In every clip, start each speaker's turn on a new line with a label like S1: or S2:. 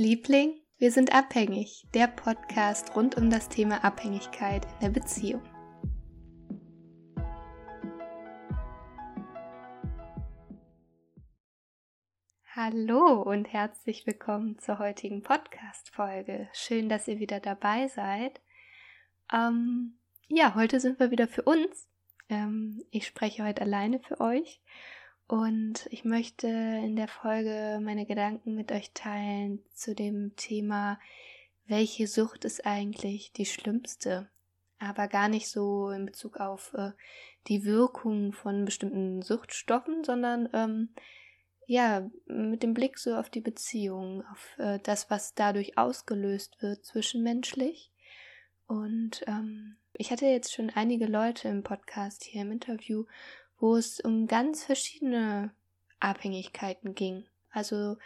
S1: Liebling, wir sind abhängig, der Podcast rund um das Thema Abhängigkeit in der Beziehung. Hallo und herzlich willkommen zur heutigen Podcast-Folge. Schön, dass ihr wieder dabei seid. Ähm, ja, heute sind wir wieder für uns. Ähm, ich spreche heute alleine für euch und ich möchte in der Folge meine Gedanken mit euch teilen zu dem Thema, welche Sucht ist eigentlich die schlimmste? Aber gar nicht so in Bezug auf äh, die Wirkung von bestimmten Suchtstoffen, sondern ähm, ja, mit dem Blick so auf die Beziehung, auf äh, das, was dadurch ausgelöst wird zwischenmenschlich. Und ähm, ich hatte jetzt schon einige Leute im Podcast hier im Interview, wo es um ganz verschiedene Abhängigkeiten ging. Also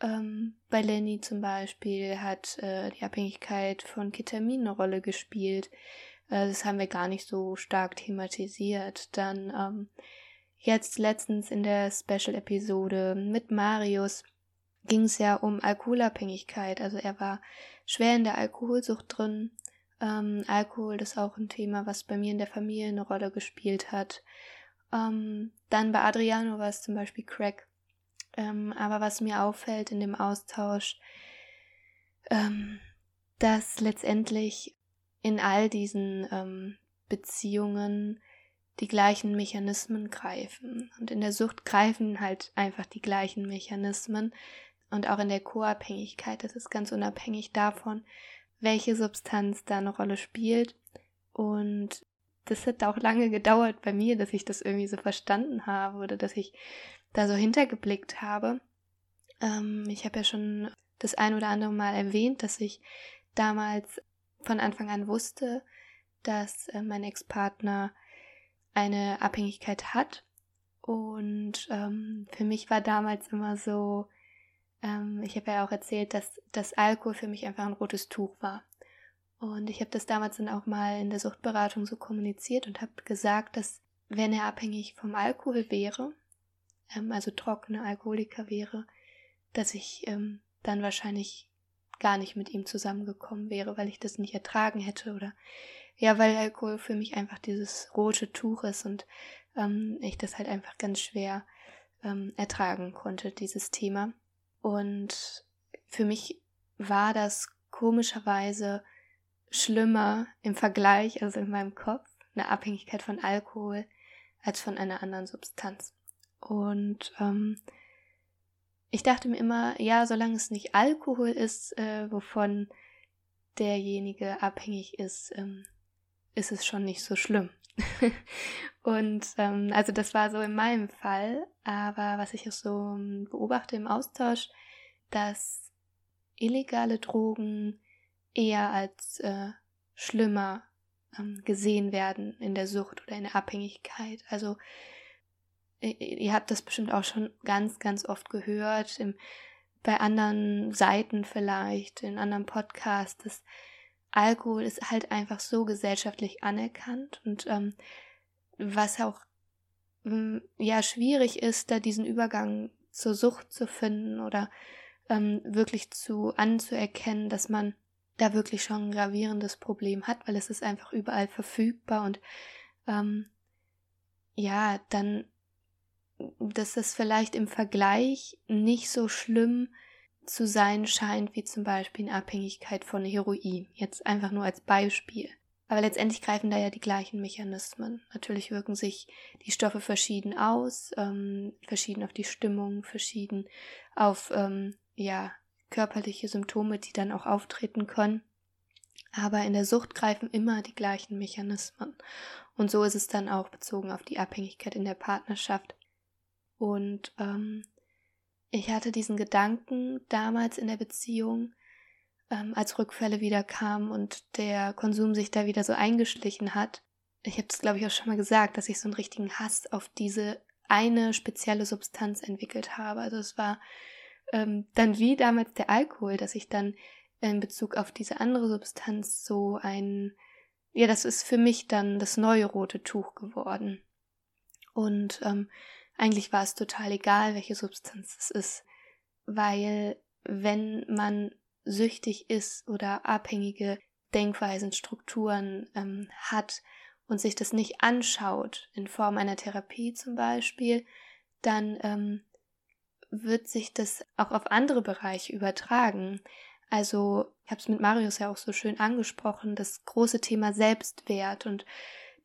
S1: ähm, bei Lenny zum Beispiel hat äh, die Abhängigkeit von Ketamin eine Rolle gespielt. Äh, das haben wir gar nicht so stark thematisiert. Dann ähm, jetzt letztens in der Special-Episode mit Marius ging es ja um Alkoholabhängigkeit. Also er war schwer in der Alkoholsucht drin. Ähm, Alkohol ist auch ein Thema, was bei mir in der Familie eine Rolle gespielt hat. Ähm, dann bei Adriano war es zum Beispiel Crack. Ähm, aber was mir auffällt in dem Austausch, ähm, dass letztendlich in all diesen ähm, Beziehungen die gleichen Mechanismen greifen. Und in der Sucht greifen halt einfach die gleichen Mechanismen. Und auch in der Co-Abhängigkeit, das ist ganz unabhängig davon, welche Substanz da eine Rolle spielt. Und das hat auch lange gedauert bei mir, dass ich das irgendwie so verstanden habe oder dass ich da so hintergeblickt habe. Ähm, ich habe ja schon das ein oder andere Mal erwähnt, dass ich damals von Anfang an wusste, dass äh, mein Ex-Partner eine Abhängigkeit hat. Und ähm, für mich war damals immer so, ähm, ich habe ja auch erzählt, dass das Alkohol für mich einfach ein rotes Tuch war. Und ich habe das damals dann auch mal in der Suchtberatung so kommuniziert und habe gesagt, dass wenn er abhängig vom Alkohol wäre, ähm, also trockener Alkoholiker wäre, dass ich ähm, dann wahrscheinlich gar nicht mit ihm zusammengekommen wäre, weil ich das nicht ertragen hätte oder ja, weil Alkohol für mich einfach dieses rote Tuch ist und ähm, ich das halt einfach ganz schwer ähm, ertragen konnte, dieses Thema. Und für mich war das komischerweise schlimmer im Vergleich, also in meinem Kopf, eine Abhängigkeit von Alkohol als von einer anderen Substanz. Und ähm, ich dachte mir immer, ja, solange es nicht Alkohol ist, äh, wovon derjenige abhängig ist, ähm, ist es schon nicht so schlimm. und ähm, also das war so in meinem Fall, aber was ich auch so ähm, beobachte im Austausch, dass illegale Drogen eher als äh, schlimmer ähm, gesehen werden in der Sucht oder in der Abhängigkeit. Also ihr habt das bestimmt auch schon ganz, ganz oft gehört, im, bei anderen Seiten vielleicht, in anderen Podcasts, dass Alkohol ist halt einfach so gesellschaftlich anerkannt und ähm, was auch ähm, ja schwierig ist, da diesen Übergang zur Sucht zu finden oder ähm, wirklich zu anzuerkennen, dass man da wirklich schon ein gravierendes Problem hat, weil es ist einfach überall verfügbar und ähm, ja, dann, dass das vielleicht im Vergleich nicht so schlimm zu sein scheint, wie zum Beispiel in Abhängigkeit von Heroin. Jetzt einfach nur als Beispiel. Aber letztendlich greifen da ja die gleichen Mechanismen. Natürlich wirken sich die Stoffe verschieden aus, ähm, verschieden auf die Stimmung, verschieden auf ähm, ja körperliche Symptome, die dann auch auftreten können. Aber in der Sucht greifen immer die gleichen Mechanismen. Und so ist es dann auch bezogen auf die Abhängigkeit in der Partnerschaft. Und ähm, ich hatte diesen Gedanken damals in der Beziehung, ähm, als Rückfälle wieder kamen und der Konsum sich da wieder so eingeschlichen hat. Ich habe das, glaube ich, auch schon mal gesagt, dass ich so einen richtigen Hass auf diese eine spezielle Substanz entwickelt habe. Also es war ähm, dann wie damals der Alkohol, dass ich dann in Bezug auf diese andere Substanz so ein, ja, das ist für mich dann das neue rote Tuch geworden. Und ähm, eigentlich war es total egal, welche Substanz es ist, weil wenn man süchtig ist oder abhängige Denkweisen, Strukturen ähm, hat und sich das nicht anschaut, in Form einer Therapie zum Beispiel, dann ähm, wird sich das auch auf andere Bereiche übertragen. Also, ich habe es mit Marius ja auch so schön angesprochen, das große Thema Selbstwert und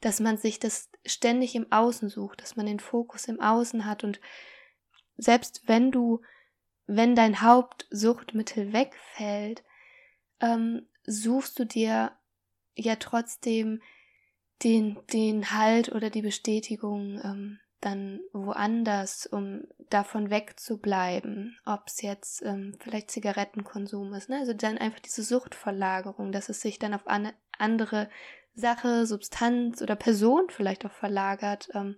S1: dass man sich das ständig im Außen sucht, dass man den Fokus im Außen hat und selbst wenn du, wenn dein Hauptsuchtmittel wegfällt, ähm, suchst du dir ja trotzdem den, den Halt oder die Bestätigung ähm, dann woanders, um davon wegzubleiben. Ob es jetzt ähm, vielleicht Zigarettenkonsum ist, ne? also dann einfach diese Suchtverlagerung, dass es sich dann auf eine andere Sache, Substanz oder Person vielleicht auch verlagert. Ähm,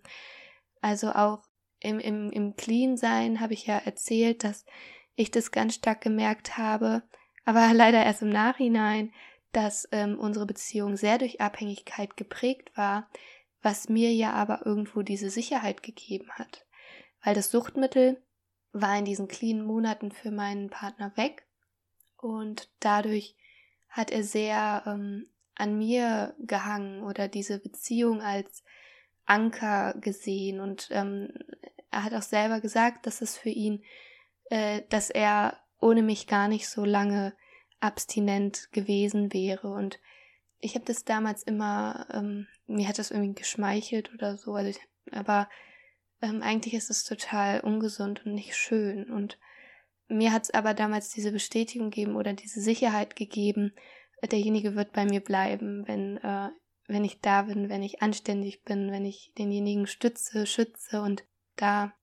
S1: also auch im, im, im Clean-Sein habe ich ja erzählt, dass ich das ganz stark gemerkt habe, aber leider erst im Nachhinein, dass ähm, unsere Beziehung sehr durch Abhängigkeit geprägt war, was mir ja aber irgendwo diese Sicherheit gegeben hat. Weil das Suchtmittel war in diesen cleanen Monaten für meinen Partner weg und dadurch hat er sehr ähm, an mir gehangen oder diese Beziehung als Anker gesehen und ähm, er hat auch selber gesagt, dass es für ihn, äh, dass er ohne mich gar nicht so lange abstinent gewesen wäre. Und ich habe das damals immer, ähm, mir hat das irgendwie geschmeichelt oder so, also ich, aber ähm, eigentlich ist es total ungesund und nicht schön. Und mir hat es aber damals diese Bestätigung gegeben oder diese Sicherheit gegeben, derjenige wird bei mir bleiben, wenn, äh, wenn ich da bin, wenn ich anständig bin, wenn ich denjenigen stütze, schütze und da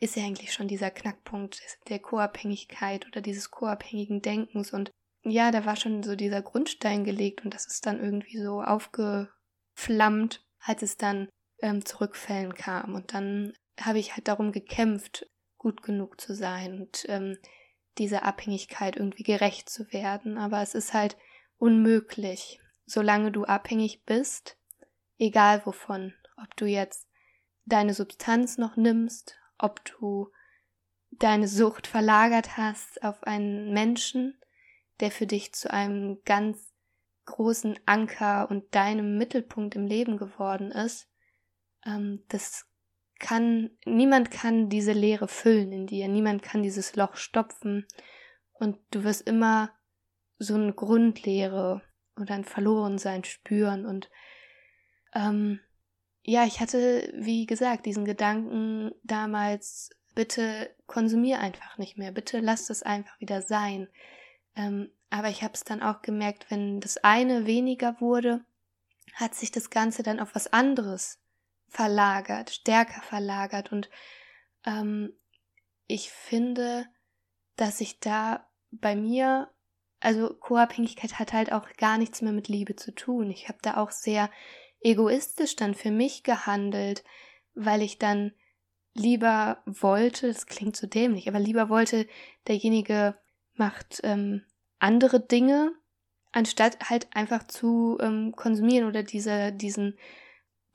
S1: ist ja eigentlich schon dieser Knackpunkt der Co-Abhängigkeit oder dieses co-abhängigen Denkens und ja, da war schon so dieser Grundstein gelegt und das ist dann irgendwie so aufgeflammt, als es dann ähm, zu Rückfällen kam. Und dann habe ich halt darum gekämpft, gut genug zu sein und ähm, dieser Abhängigkeit irgendwie gerecht zu werden, aber es ist halt unmöglich, solange du abhängig bist, egal wovon, ob du jetzt deine Substanz noch nimmst, ob du deine Sucht verlagert hast auf einen Menschen, der für dich zu einem ganz großen Anker und deinem Mittelpunkt im Leben geworden ist, ähm, das kann, niemand kann diese Leere füllen in dir, niemand kann dieses Loch stopfen und du wirst immer so eine Grundleere oder ein Verlorensein spüren und ähm, ja, ich hatte, wie gesagt, diesen Gedanken damals, bitte konsumier einfach nicht mehr, bitte lass das einfach wieder sein. Ähm, aber ich habe es dann auch gemerkt, wenn das eine weniger wurde, hat sich das Ganze dann auf was anderes verlagert, stärker verlagert. Und ähm, ich finde, dass ich da bei mir, also Co-Abhängigkeit hat halt auch gar nichts mehr mit Liebe zu tun. Ich habe da auch sehr egoistisch dann für mich gehandelt, weil ich dann lieber wollte, das klingt so dämlich, aber lieber wollte, derjenige macht ähm, andere Dinge, anstatt halt einfach zu ähm, konsumieren oder diese, diesen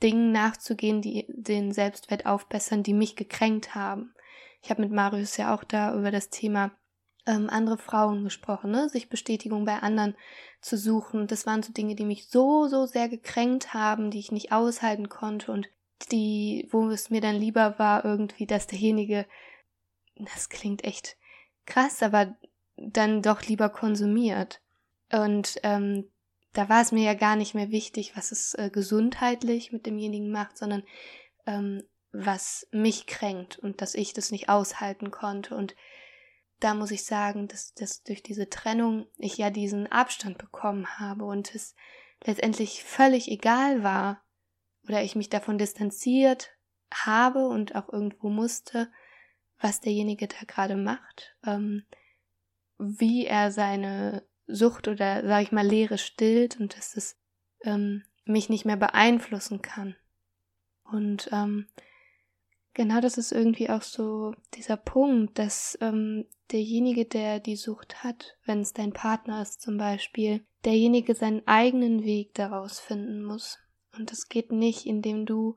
S1: Dingen nachzugehen, die den Selbstwert aufbessern, die mich gekränkt haben. Ich habe mit Marius ja auch da über das Thema ähm, andere Frauen gesprochen, ne? sich Bestätigung bei anderen zu suchen. Das waren so Dinge, die mich so, so sehr gekränkt haben, die ich nicht aushalten konnte und die, wo es mir dann lieber war, irgendwie, dass derjenige, das klingt echt krass, aber dann doch lieber konsumiert. Und ähm, da war es mir ja gar nicht mehr wichtig, was es äh, gesundheitlich mit demjenigen macht, sondern ähm, was mich kränkt und dass ich das nicht aushalten konnte. Und da muss ich sagen, dass, dass durch diese Trennung ich ja diesen Abstand bekommen habe und es letztendlich völlig egal war oder ich mich davon distanziert habe und auch irgendwo musste, was derjenige da gerade macht, ähm, wie er seine Sucht oder sag ich mal Leere stillt und dass es ähm, mich nicht mehr beeinflussen kann. Und ähm, Genau, das ist irgendwie auch so dieser Punkt, dass ähm, derjenige, der die Sucht hat, wenn es dein Partner ist zum Beispiel, derjenige seinen eigenen Weg daraus finden muss. Und das geht nicht, indem du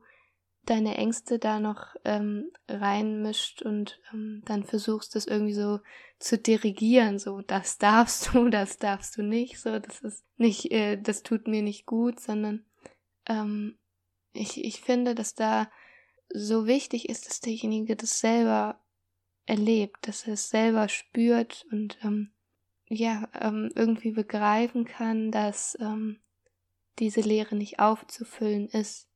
S1: deine Ängste da noch ähm, reinmischt und ähm, dann versuchst, das irgendwie so zu dirigieren, so das darfst du, das darfst du nicht, so das ist nicht, äh, das tut mir nicht gut, sondern ähm, ich, ich finde, dass da so wichtig ist, dass derjenige das selber erlebt, dass er es selber spürt und ähm, ja, ähm, irgendwie begreifen kann, dass ähm, diese Leere nicht aufzufüllen ist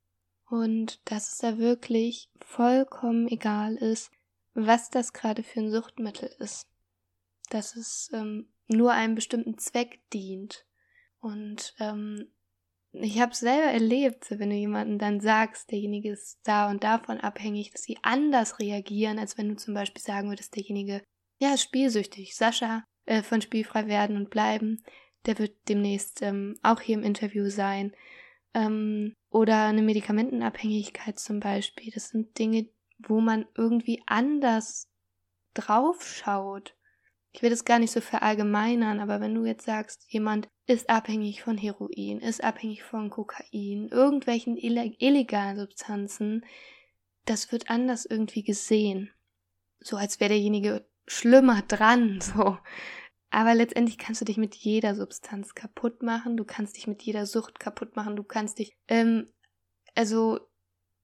S1: und dass es da wirklich vollkommen egal ist, was das gerade für ein Suchtmittel ist. Dass es ähm, nur einem bestimmten Zweck dient. Und ähm, ich habe selber erlebt, wenn du jemanden dann sagst, derjenige ist da und davon abhängig, dass sie anders reagieren, als wenn du zum Beispiel sagen würdest, derjenige, ja, ist spielsüchtig. Sascha äh, von Spielfrei werden und bleiben, der wird demnächst ähm, auch hier im Interview sein. Ähm, oder eine Medikamentenabhängigkeit zum Beispiel. Das sind Dinge, wo man irgendwie anders draufschaut. Ich will das gar nicht so verallgemeinern, aber wenn du jetzt sagst, jemand ist abhängig von Heroin, ist abhängig von Kokain, irgendwelchen illegalen Substanzen, das wird anders irgendwie gesehen. So als wäre derjenige schlimmer dran, so. Aber letztendlich kannst du dich mit jeder Substanz kaputt machen, du kannst dich mit jeder Sucht kaputt machen, du kannst dich, ähm, also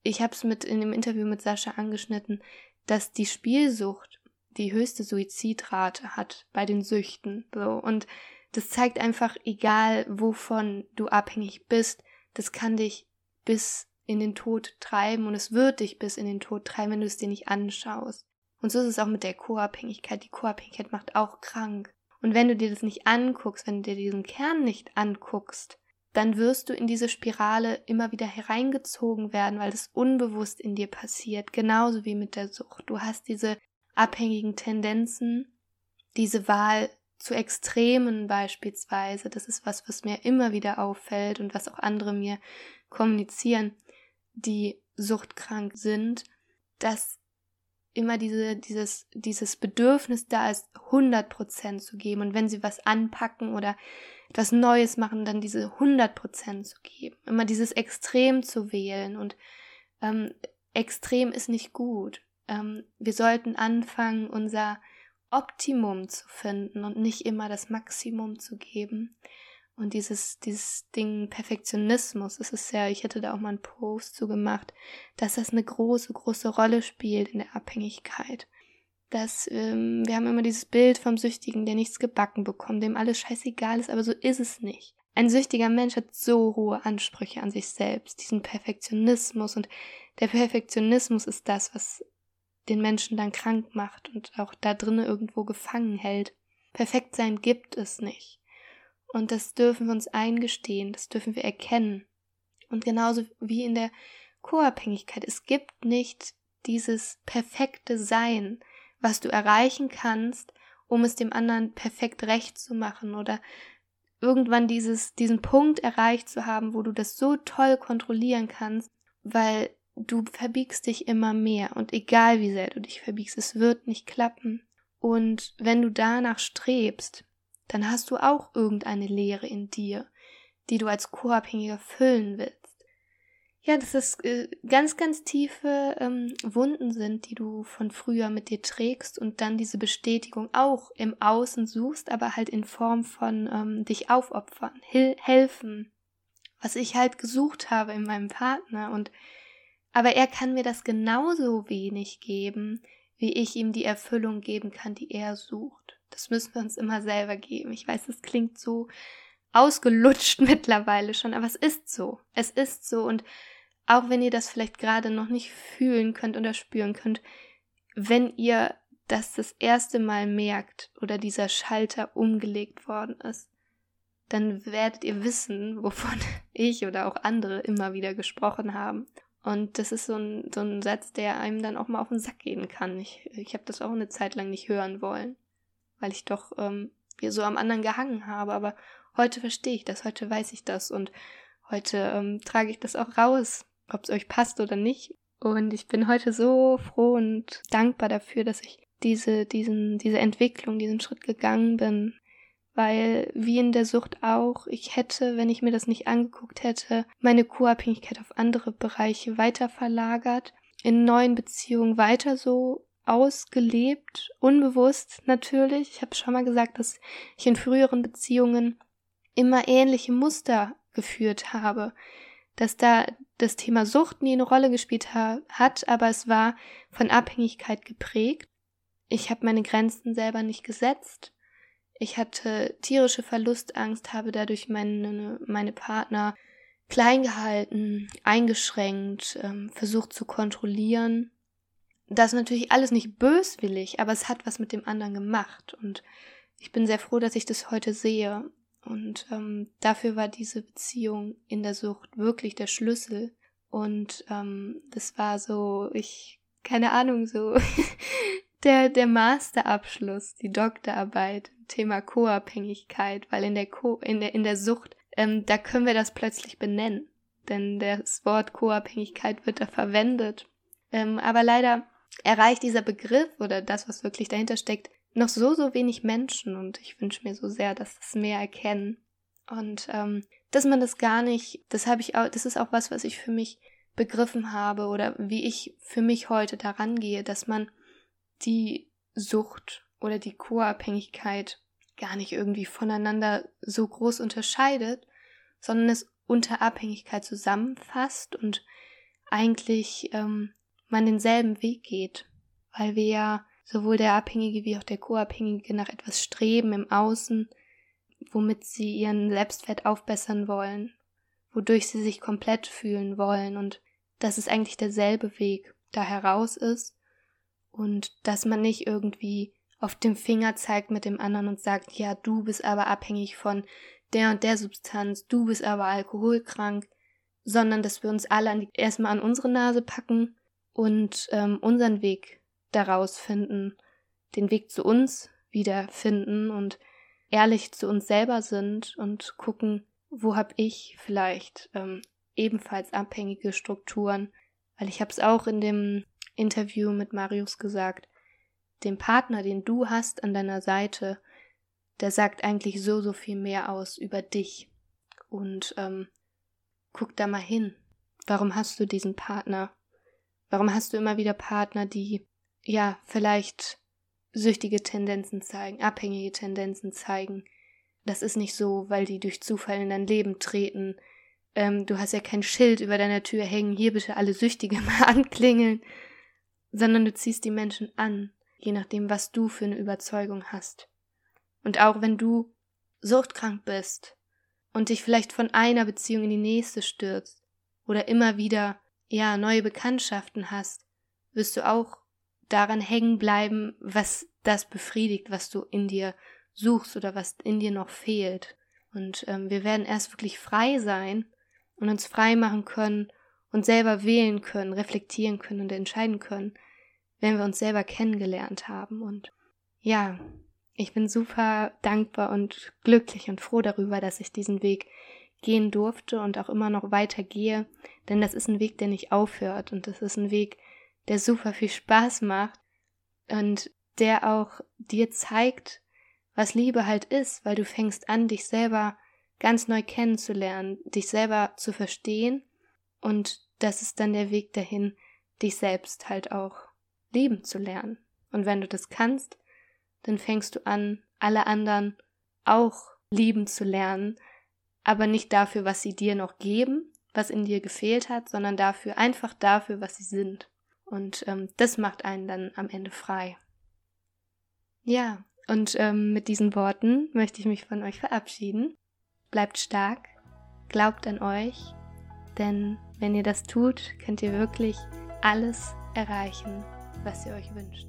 S1: ich habe es mit in dem Interview mit Sascha angeschnitten, dass die Spielsucht die höchste Suizidrate hat bei den Süchten, so und das zeigt einfach, egal wovon du abhängig bist, das kann dich bis in den Tod treiben und es wird dich bis in den Tod treiben, wenn du es dir nicht anschaust. Und so ist es auch mit der Co-Abhängigkeit. Die Co-Abhängigkeit macht auch krank. Und wenn du dir das nicht anguckst, wenn du dir diesen Kern nicht anguckst, dann wirst du in diese Spirale immer wieder hereingezogen werden, weil das unbewusst in dir passiert, genauso wie mit der Sucht. Du hast diese abhängigen Tendenzen, diese Wahl zu Extremen beispielsweise. Das ist was, was mir immer wieder auffällt und was auch andere mir kommunizieren, die suchtkrank sind, dass immer diese, dieses, dieses Bedürfnis da ist, 100% zu geben. Und wenn sie was anpacken oder etwas Neues machen, dann diese 100% zu geben. Immer dieses Extrem zu wählen. Und ähm, Extrem ist nicht gut. Ähm, wir sollten anfangen, unser Optimum zu finden und nicht immer das Maximum zu geben. Und dieses, dieses Ding Perfektionismus, es ist ja, ich hätte da auch mal einen Post zu gemacht, dass das eine große, große Rolle spielt in der Abhängigkeit. Dass ähm, wir haben immer dieses Bild vom Süchtigen, der nichts gebacken bekommt, dem alles scheißegal ist, aber so ist es nicht. Ein süchtiger Mensch hat so hohe Ansprüche an sich selbst, diesen Perfektionismus und der Perfektionismus ist das, was den Menschen dann krank macht und auch da drinnen irgendwo gefangen hält. Perfekt sein gibt es nicht. Und das dürfen wir uns eingestehen, das dürfen wir erkennen. Und genauso wie in der Co-Abhängigkeit, es gibt nicht dieses perfekte Sein, was du erreichen kannst, um es dem anderen perfekt recht zu machen oder irgendwann dieses, diesen Punkt erreicht zu haben, wo du das so toll kontrollieren kannst, weil du verbiegst dich immer mehr und egal wie sehr du dich verbiegst, es wird nicht klappen. Und wenn du danach strebst, dann hast du auch irgendeine Leere in dir, die du als Co-Abhängiger füllen willst. Ja, dass es äh, ganz, ganz tiefe ähm, Wunden sind, die du von früher mit dir trägst und dann diese Bestätigung auch im Außen suchst, aber halt in Form von ähm, dich aufopfern, hel helfen, was ich halt gesucht habe in meinem Partner und aber er kann mir das genauso wenig geben, wie ich ihm die Erfüllung geben kann, die er sucht. Das müssen wir uns immer selber geben. Ich weiß, es klingt so ausgelutscht mittlerweile schon, aber es ist so. Es ist so. Und auch wenn ihr das vielleicht gerade noch nicht fühlen könnt oder spüren könnt, wenn ihr das das erste Mal merkt oder dieser Schalter umgelegt worden ist, dann werdet ihr wissen, wovon ich oder auch andere immer wieder gesprochen haben. Und das ist so ein, so ein Satz, der einem dann auch mal auf den Sack gehen kann. Ich, ich habe das auch eine Zeit lang nicht hören wollen weil ich doch ähm, so am anderen gehangen habe. Aber heute verstehe ich das, heute weiß ich das und heute ähm, trage ich das auch raus, ob es euch passt oder nicht. Und ich bin heute so froh und dankbar dafür, dass ich diese, diesen, diese Entwicklung, diesen Schritt gegangen bin, weil wie in der Sucht auch, ich hätte, wenn ich mir das nicht angeguckt hätte, meine Co-Abhängigkeit auf andere Bereiche weiter verlagert, in neuen Beziehungen weiter so ausgelebt, unbewusst natürlich. Ich habe schon mal gesagt, dass ich in früheren Beziehungen immer ähnliche Muster geführt habe, dass da das Thema Sucht nie eine Rolle gespielt ha hat, aber es war von Abhängigkeit geprägt. Ich habe meine Grenzen selber nicht gesetzt. Ich hatte tierische Verlustangst, habe dadurch meine, meine Partner klein gehalten, eingeschränkt, ähm, versucht zu kontrollieren. Das ist natürlich alles nicht böswillig, aber es hat was mit dem anderen gemacht. Und ich bin sehr froh, dass ich das heute sehe. Und ähm, dafür war diese Beziehung in der Sucht wirklich der Schlüssel. Und ähm, das war so, ich, keine Ahnung, so der, der Masterabschluss, die Doktorarbeit, Thema Co-Abhängigkeit, weil in der Co, in der, in der Sucht, ähm, da können wir das plötzlich benennen. Denn das Wort Co-Abhängigkeit wird da verwendet. Ähm, aber leider erreicht dieser Begriff oder das, was wirklich dahinter steckt, noch so, so wenig Menschen und ich wünsche mir so sehr, dass es mehr erkennen. Und ähm, dass man das gar nicht, das habe ich auch, das ist auch was, was ich für mich begriffen habe oder wie ich für mich heute daran gehe, dass man die Sucht oder die Co-Abhängigkeit gar nicht irgendwie voneinander so groß unterscheidet, sondern es unter Abhängigkeit zusammenfasst und eigentlich ähm, man denselben Weg geht, weil wir ja sowohl der Abhängige wie auch der Co-Abhängige nach etwas streben im Außen, womit sie ihren Selbstwert aufbessern wollen, wodurch sie sich komplett fühlen wollen und dass es eigentlich derselbe Weg da heraus ist und dass man nicht irgendwie auf dem Finger zeigt mit dem anderen und sagt, ja, du bist aber abhängig von der und der Substanz, du bist aber alkoholkrank, sondern dass wir uns alle an die, erstmal an unsere Nase packen und ähm, unseren Weg daraus finden, den Weg zu uns wiederfinden und ehrlich zu uns selber sind und gucken, wo habe ich vielleicht ähm, ebenfalls abhängige Strukturen, weil ich habe es auch in dem Interview mit Marius gesagt, den Partner, den du hast an deiner Seite, der sagt eigentlich so, so viel mehr aus über dich. Und ähm, guck da mal hin. Warum hast du diesen Partner? Warum hast du immer wieder Partner, die ja, vielleicht süchtige Tendenzen zeigen, abhängige Tendenzen zeigen. Das ist nicht so, weil die durch Zufall in dein Leben treten. Ähm, du hast ja kein Schild über deiner Tür hängen, hier bitte alle Süchtige mal anklingeln, sondern du ziehst die Menschen an, je nachdem, was du für eine Überzeugung hast. Und auch wenn du suchtkrank bist und dich vielleicht von einer Beziehung in die nächste stürzt oder immer wieder, ja, neue Bekanntschaften hast, wirst du auch daran hängen bleiben, was das befriedigt, was du in dir suchst oder was in dir noch fehlt. Und ähm, wir werden erst wirklich frei sein und uns frei machen können und selber wählen können, reflektieren können und entscheiden können, wenn wir uns selber kennengelernt haben. Und ja, ich bin super dankbar und glücklich und froh darüber, dass ich diesen Weg gehen durfte und auch immer noch weiter gehe, denn das ist ein Weg, der nicht aufhört und das ist ein Weg, der super viel Spaß macht und der auch dir zeigt, was Liebe halt ist, weil du fängst an, dich selber ganz neu kennenzulernen, dich selber zu verstehen und das ist dann der Weg dahin, dich selbst halt auch lieben zu lernen. Und wenn du das kannst, dann fängst du an, alle anderen auch lieben zu lernen, aber nicht dafür, was sie dir noch geben, was in dir gefehlt hat, sondern dafür, einfach dafür, was sie sind. Und ähm, das macht einen dann am Ende frei. Ja, und ähm, mit diesen Worten möchte ich mich von euch verabschieden. Bleibt stark, glaubt an euch, denn wenn ihr das tut, könnt ihr wirklich alles erreichen, was ihr euch wünscht.